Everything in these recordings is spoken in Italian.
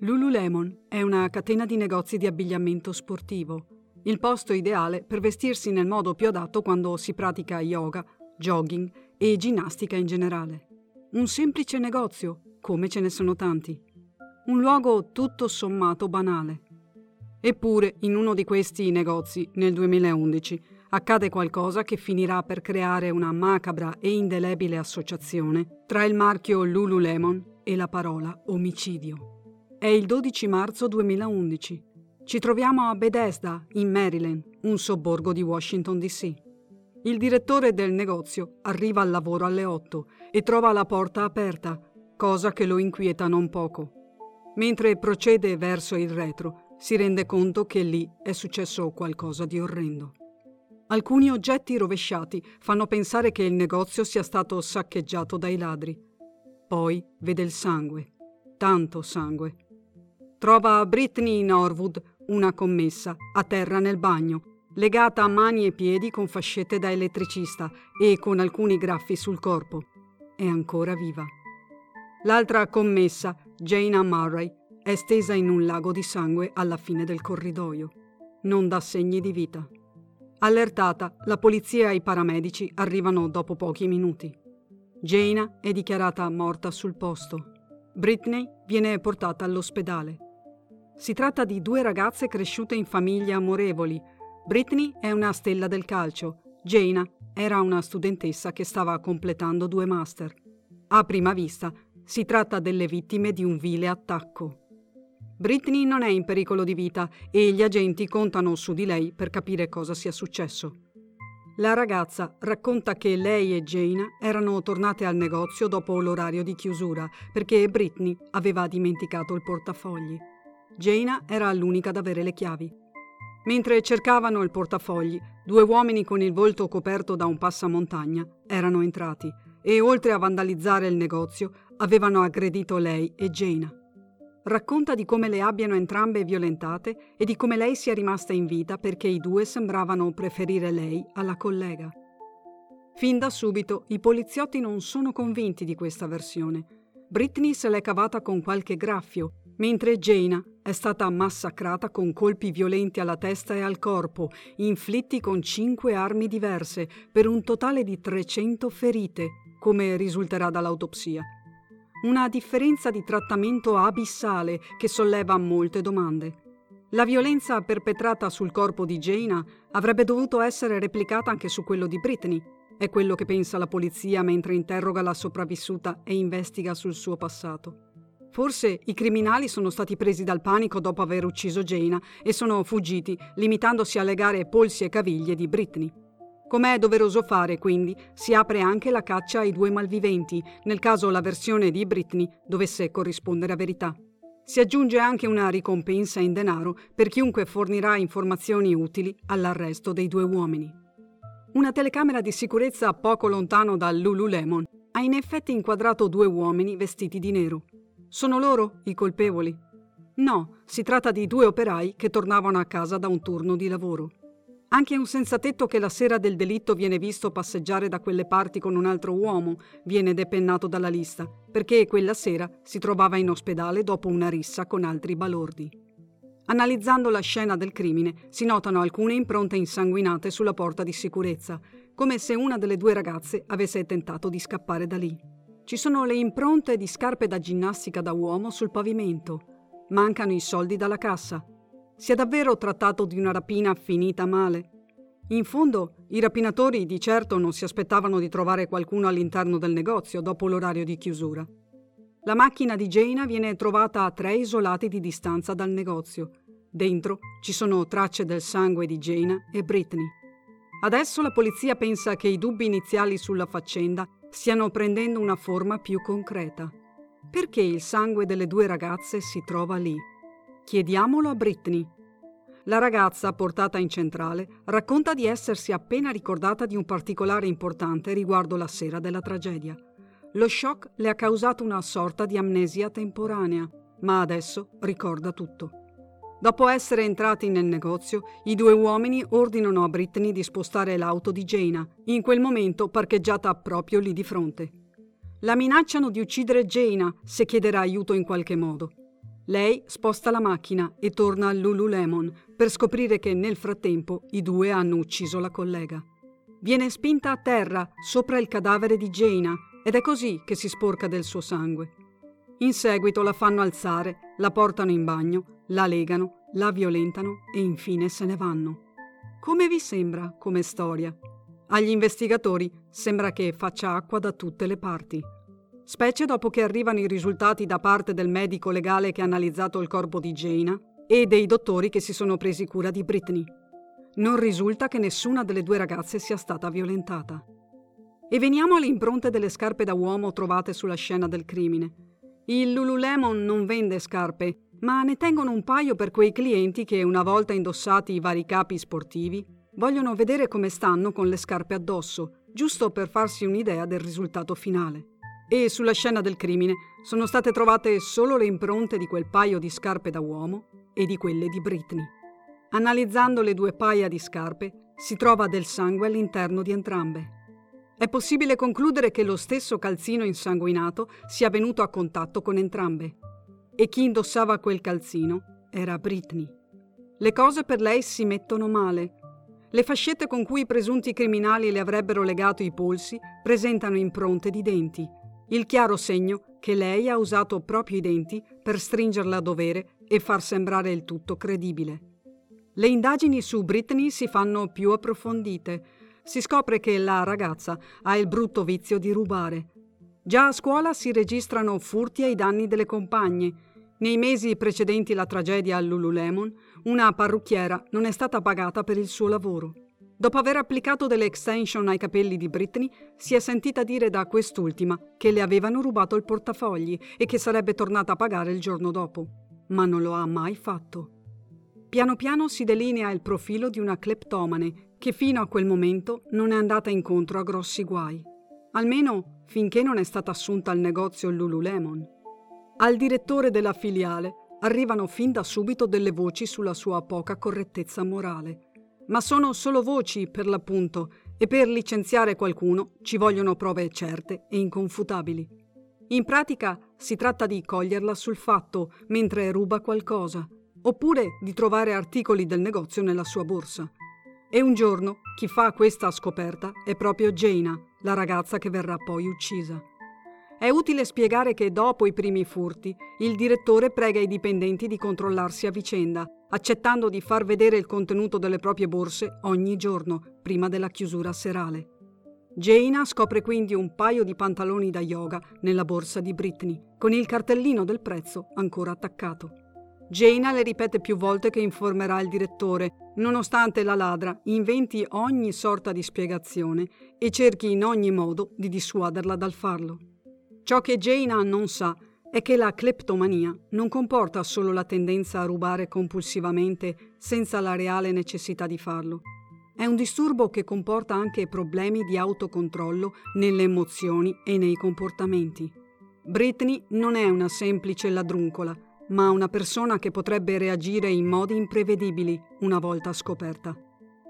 Lululemon è una catena di negozi di abbigliamento sportivo, il posto ideale per vestirsi nel modo più adatto quando si pratica yoga, jogging e ginnastica in generale. Un semplice negozio, come ce ne sono tanti. Un luogo tutto sommato banale. Eppure, in uno di questi negozi, nel 2011, accade qualcosa che finirà per creare una macabra e indelebile associazione tra il marchio Lululemon e la parola omicidio. È il 12 marzo 2011. Ci troviamo a Bethesda, in Maryland, un sobborgo di Washington DC. Il direttore del negozio arriva al lavoro alle 8 e trova la porta aperta, cosa che lo inquieta non poco. Mentre procede verso il retro, si rende conto che lì è successo qualcosa di orrendo. Alcuni oggetti rovesciati fanno pensare che il negozio sia stato saccheggiato dai ladri. Poi vede il sangue, tanto sangue trova Britney Norwood, una commessa, a terra nel bagno, legata a mani e piedi con fascette da elettricista e con alcuni graffi sul corpo. È ancora viva. L'altra commessa, Jana Murray, è stesa in un lago di sangue alla fine del corridoio. Non dà segni di vita. Allertata, la polizia e i paramedici arrivano dopo pochi minuti. Jana è dichiarata morta sul posto. Britney viene portata all'ospedale. Si tratta di due ragazze cresciute in famiglie amorevoli. Britney è una stella del calcio, Jaina era una studentessa che stava completando due master. A prima vista si tratta delle vittime di un vile attacco. Britney non è in pericolo di vita e gli agenti contano su di lei per capire cosa sia successo. La ragazza racconta che lei e Jaina erano tornate al negozio dopo l'orario di chiusura perché Britney aveva dimenticato il portafogli. Jaina era l'unica ad avere le chiavi. Mentre cercavano il portafogli, due uomini con il volto coperto da un passamontagna erano entrati e, oltre a vandalizzare il negozio, avevano aggredito lei e Jaina. Racconta di come le abbiano entrambe violentate e di come lei sia rimasta in vita perché i due sembravano preferire lei alla collega. Fin da subito i poliziotti non sono convinti di questa versione. Britney se l'è cavata con qualche graffio mentre Jaina è stata massacrata con colpi violenti alla testa e al corpo, inflitti con cinque armi diverse, per un totale di 300 ferite, come risulterà dall'autopsia. Una differenza di trattamento abissale che solleva molte domande. La violenza perpetrata sul corpo di Jaina avrebbe dovuto essere replicata anche su quello di Britney. È quello che pensa la polizia mentre interroga la sopravvissuta e investiga sul suo passato. Forse i criminali sono stati presi dal panico dopo aver ucciso Jaina e sono fuggiti, limitandosi a legare polsi e caviglie di Britney. Come è doveroso fare, quindi, si apre anche la caccia ai due malviventi, nel caso la versione di Britney dovesse corrispondere a verità. Si aggiunge anche una ricompensa in denaro per chiunque fornirà informazioni utili all'arresto dei due uomini. Una telecamera di sicurezza poco lontano dal Lululemon ha in effetti inquadrato due uomini vestiti di nero. Sono loro i colpevoli? No, si tratta di due operai che tornavano a casa da un turno di lavoro. Anche un senzatetto che la sera del delitto viene visto passeggiare da quelle parti con un altro uomo viene depennato dalla lista, perché quella sera si trovava in ospedale dopo una rissa con altri balordi. Analizzando la scena del crimine, si notano alcune impronte insanguinate sulla porta di sicurezza, come se una delle due ragazze avesse tentato di scappare da lì. Ci sono le impronte di scarpe da ginnastica da uomo sul pavimento. Mancano i soldi dalla cassa. Si è davvero trattato di una rapina finita male? In fondo, i rapinatori di certo non si aspettavano di trovare qualcuno all'interno del negozio dopo l'orario di chiusura. La macchina di Jaina viene trovata a tre isolati di distanza dal negozio. Dentro ci sono tracce del sangue di Jaina e Britney. Adesso la polizia pensa che i dubbi iniziali sulla faccenda stiano prendendo una forma più concreta. Perché il sangue delle due ragazze si trova lì? Chiediamolo a Britney. La ragazza, portata in centrale, racconta di essersi appena ricordata di un particolare importante riguardo la sera della tragedia. Lo shock le ha causato una sorta di amnesia temporanea, ma adesso ricorda tutto. Dopo essere entrati nel negozio, i due uomini ordinano a Britney di spostare l'auto di Jaina, in quel momento parcheggiata proprio lì di fronte. La minacciano di uccidere Jaina se chiederà aiuto in qualche modo. Lei sposta la macchina e torna a Lululemon per scoprire che nel frattempo i due hanno ucciso la collega. Viene spinta a terra sopra il cadavere di Jaina ed è così che si sporca del suo sangue. In seguito la fanno alzare, la portano in bagno, la legano, la violentano e infine se ne vanno. Come vi sembra come storia? Agli investigatori sembra che faccia acqua da tutte le parti. Specie dopo che arrivano i risultati da parte del medico legale che ha analizzato il corpo di Jaina e dei dottori che si sono presi cura di Britney. Non risulta che nessuna delle due ragazze sia stata violentata. E veniamo alle impronte delle scarpe da uomo trovate sulla scena del crimine. Il Lululemon non vende scarpe, ma ne tengono un paio per quei clienti che, una volta indossati i vari capi sportivi, vogliono vedere come stanno con le scarpe addosso, giusto per farsi un'idea del risultato finale. E sulla scena del crimine sono state trovate solo le impronte di quel paio di scarpe da uomo e di quelle di Britney. Analizzando le due paia di scarpe, si trova del sangue all'interno di entrambe. È possibile concludere che lo stesso calzino insanguinato sia venuto a contatto con entrambe e chi indossava quel calzino era Britney. Le cose per lei si mettono male. Le fascette con cui i presunti criminali le avrebbero legato i polsi presentano impronte di denti, il chiaro segno che lei ha usato proprio i denti per stringerla a dovere e far sembrare il tutto credibile. Le indagini su Britney si fanno più approfondite. Si scopre che la ragazza ha il brutto vizio di rubare. Già a scuola si registrano furti ai danni delle compagne nei mesi precedenti la tragedia a Lululemon, una parrucchiera non è stata pagata per il suo lavoro. Dopo aver applicato delle extension ai capelli di Britney, si è sentita dire da quest'ultima che le avevano rubato il portafogli e che sarebbe tornata a pagare il giorno dopo, ma non lo ha mai fatto. Piano piano si delinea il profilo di una cleptomane che fino a quel momento non è andata incontro a grossi guai, almeno finché non è stata assunta al negozio Lululemon. Al direttore della filiale arrivano fin da subito delle voci sulla sua poca correttezza morale. Ma sono solo voci, per l'appunto, e per licenziare qualcuno ci vogliono prove certe e inconfutabili. In pratica si tratta di coglierla sul fatto mentre ruba qualcosa, oppure di trovare articoli del negozio nella sua borsa. E un giorno chi fa questa scoperta è proprio Jaina, la ragazza che verrà poi uccisa. È utile spiegare che dopo i primi furti, il direttore prega i dipendenti di controllarsi a vicenda, accettando di far vedere il contenuto delle proprie borse ogni giorno, prima della chiusura serale. Jaina scopre quindi un paio di pantaloni da yoga nella borsa di Britney, con il cartellino del prezzo ancora attaccato. Jaina le ripete più volte che informerà il direttore, nonostante la ladra inventi ogni sorta di spiegazione e cerchi in ogni modo di dissuaderla dal farlo. Ciò che Jaina non sa è che la cleptomania non comporta solo la tendenza a rubare compulsivamente senza la reale necessità di farlo. È un disturbo che comporta anche problemi di autocontrollo nelle emozioni e nei comportamenti. Britney non è una semplice ladruncola, ma una persona che potrebbe reagire in modi imprevedibili una volta scoperta.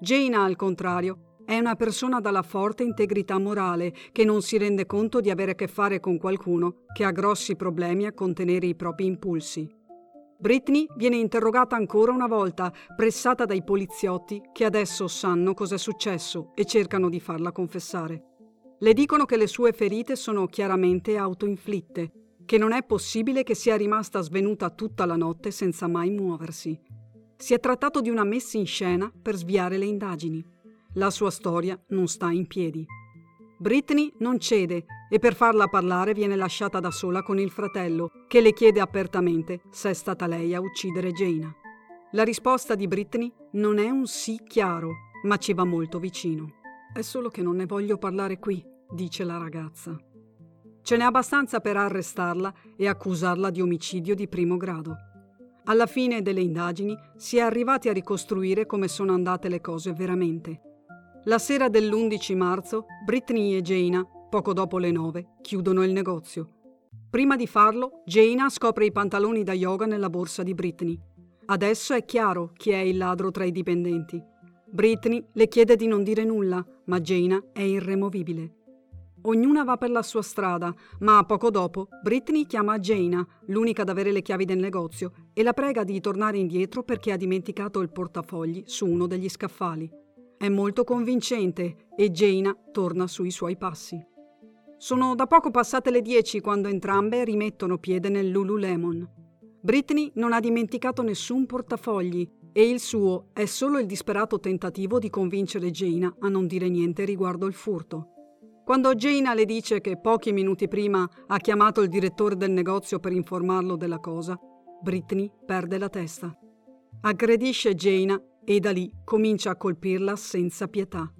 Jaina, al contrario, è una persona dalla forte integrità morale che non si rende conto di avere a che fare con qualcuno che ha grossi problemi a contenere i propri impulsi. Britney viene interrogata ancora una volta, pressata dai poliziotti che adesso sanno cos'è successo e cercano di farla confessare. Le dicono che le sue ferite sono chiaramente autoinflitte, che non è possibile che sia rimasta svenuta tutta la notte senza mai muoversi. Si è trattato di una messa in scena per sviare le indagini. La sua storia non sta in piedi. Britney non cede e per farla parlare viene lasciata da sola con il fratello, che le chiede apertamente se è stata lei a uccidere Jaina. La risposta di Britney non è un sì chiaro, ma ci va molto vicino. È solo che non ne voglio parlare qui, dice la ragazza. Ce n'è abbastanza per arrestarla e accusarla di omicidio di primo grado. Alla fine delle indagini si è arrivati a ricostruire come sono andate le cose veramente. La sera dell'11 marzo, Britney e Jaina, poco dopo le 9, chiudono il negozio. Prima di farlo, Jaina scopre i pantaloni da yoga nella borsa di Britney. Adesso è chiaro chi è il ladro tra i dipendenti. Britney le chiede di non dire nulla, ma Jaina è irremovibile. Ognuna va per la sua strada, ma poco dopo Britney chiama Jaina, l'unica ad avere le chiavi del negozio, e la prega di tornare indietro perché ha dimenticato il portafogli su uno degli scaffali. È molto convincente e Jaina torna sui suoi passi. Sono da poco passate le 10 quando entrambe rimettono piede nel Lululemon. Britney non ha dimenticato nessun portafogli e il suo è solo il disperato tentativo di convincere Jaina a non dire niente riguardo il furto. Quando Jaina le dice che pochi minuti prima ha chiamato il direttore del negozio per informarlo della cosa, Britney perde la testa. Aggredisce Jaina e da lì comincia a colpirla senza pietà.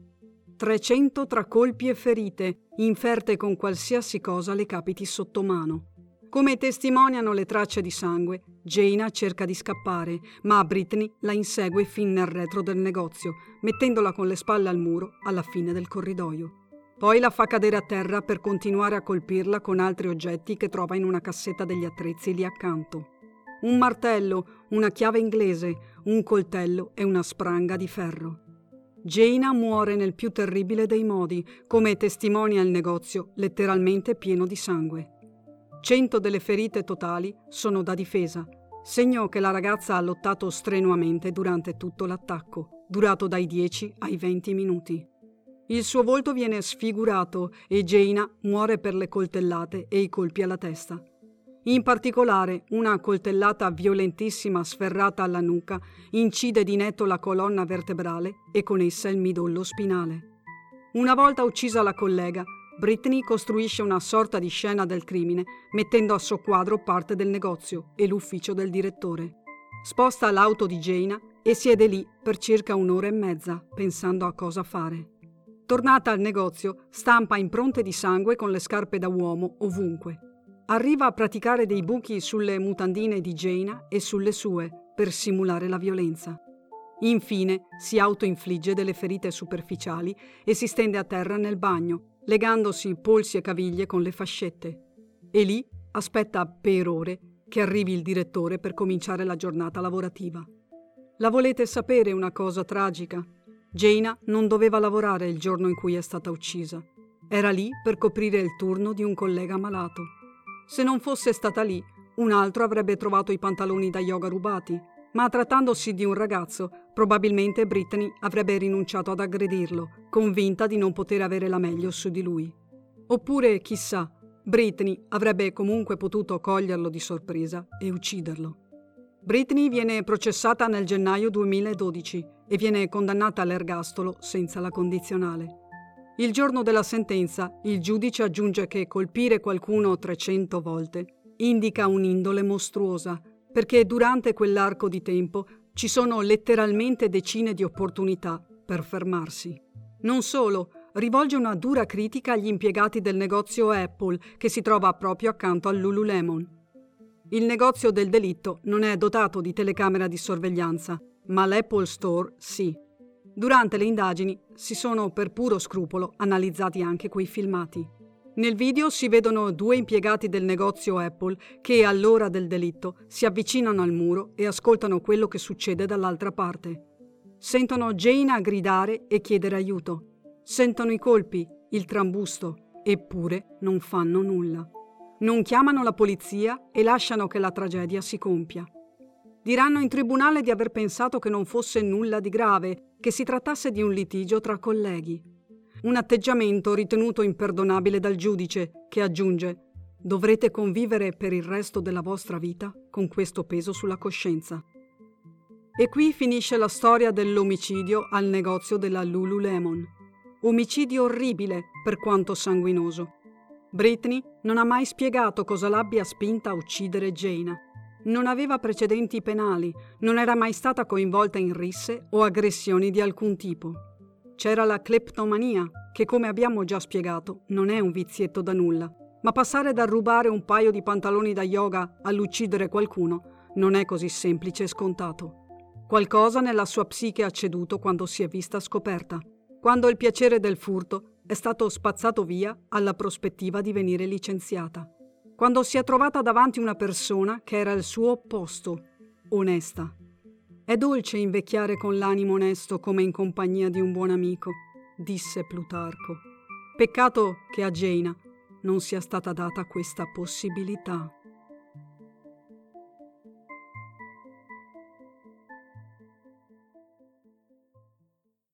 300 tra colpi e ferite, inferte con qualsiasi cosa le capiti sotto mano. Come testimoniano le tracce di sangue, Jaina cerca di scappare, ma Britney la insegue fin nel retro del negozio, mettendola con le spalle al muro alla fine del corridoio. Poi la fa cadere a terra per continuare a colpirla con altri oggetti che trova in una cassetta degli attrezzi lì accanto. Un martello, una chiave inglese, un coltello e una spranga di ferro. Jaina muore nel più terribile dei modi, come testimonia il negozio, letteralmente pieno di sangue. Cento delle ferite totali sono da difesa, segno che la ragazza ha lottato strenuamente durante tutto l'attacco, durato dai 10 ai 20 minuti. Il suo volto viene sfigurato e Jaina muore per le coltellate e i colpi alla testa. In particolare, una coltellata violentissima sferrata alla nuca incide di netto la colonna vertebrale e con essa il midollo spinale. Una volta uccisa la collega, Britney costruisce una sorta di scena del crimine, mettendo a soqquadro parte del negozio e l'ufficio del direttore. Sposta l'auto di Jaina e siede lì per circa un'ora e mezza, pensando a cosa fare. Tornata al negozio, stampa impronte di sangue con le scarpe da uomo ovunque. Arriva a praticare dei buchi sulle mutandine di Jaina e sulle sue per simulare la violenza. Infine si autoinfligge delle ferite superficiali e si stende a terra nel bagno, legandosi polsi e caviglie con le fascette. E lì aspetta per ore che arrivi il direttore per cominciare la giornata lavorativa. La volete sapere una cosa tragica? Jaina non doveva lavorare il giorno in cui è stata uccisa. Era lì per coprire il turno di un collega malato. Se non fosse stata lì, un altro avrebbe trovato i pantaloni da yoga rubati, ma trattandosi di un ragazzo, probabilmente Brittany avrebbe rinunciato ad aggredirlo, convinta di non poter avere la meglio su di lui. Oppure, chissà, Brittany avrebbe comunque potuto coglierlo di sorpresa e ucciderlo. Britney viene processata nel gennaio 2012 e viene condannata all'ergastolo senza la condizionale. Il giorno della sentenza, il giudice aggiunge che colpire qualcuno 300 volte indica un'indole mostruosa, perché durante quell'arco di tempo ci sono letteralmente decine di opportunità per fermarsi. Non solo, rivolge una dura critica agli impiegati del negozio Apple che si trova proprio accanto al Lululemon. Il negozio del delitto non è dotato di telecamera di sorveglianza, ma l'Apple Store sì. Durante le indagini si sono per puro scrupolo analizzati anche quei filmati. Nel video si vedono due impiegati del negozio Apple che all'ora del delitto si avvicinano al muro e ascoltano quello che succede dall'altra parte. Sentono Jane a gridare e chiedere aiuto. Sentono i colpi, il trambusto, eppure non fanno nulla non chiamano la polizia e lasciano che la tragedia si compia. Diranno in tribunale di aver pensato che non fosse nulla di grave, che si trattasse di un litigio tra colleghi. Un atteggiamento ritenuto imperdonabile dal giudice, che aggiunge dovrete convivere per il resto della vostra vita con questo peso sulla coscienza. E qui finisce la storia dell'omicidio al negozio della Lululemon. Omicidio orribile per quanto sanguinoso. Britney non ha mai spiegato cosa l'abbia spinta a uccidere Jaina. Non aveva precedenti penali, non era mai stata coinvolta in risse o aggressioni di alcun tipo. C'era la cleptomania, che come abbiamo già spiegato non è un vizietto da nulla, ma passare dal rubare un paio di pantaloni da yoga all'uccidere qualcuno non è così semplice e scontato. Qualcosa nella sua psiche ha ceduto quando si è vista scoperta, quando il piacere del furto è stato spazzato via alla prospettiva di venire licenziata. Quando si è trovata davanti una persona che era il suo opposto, onesta. È dolce invecchiare con l'animo onesto come in compagnia di un buon amico, disse Plutarco. Peccato che a Jaina non sia stata data questa possibilità.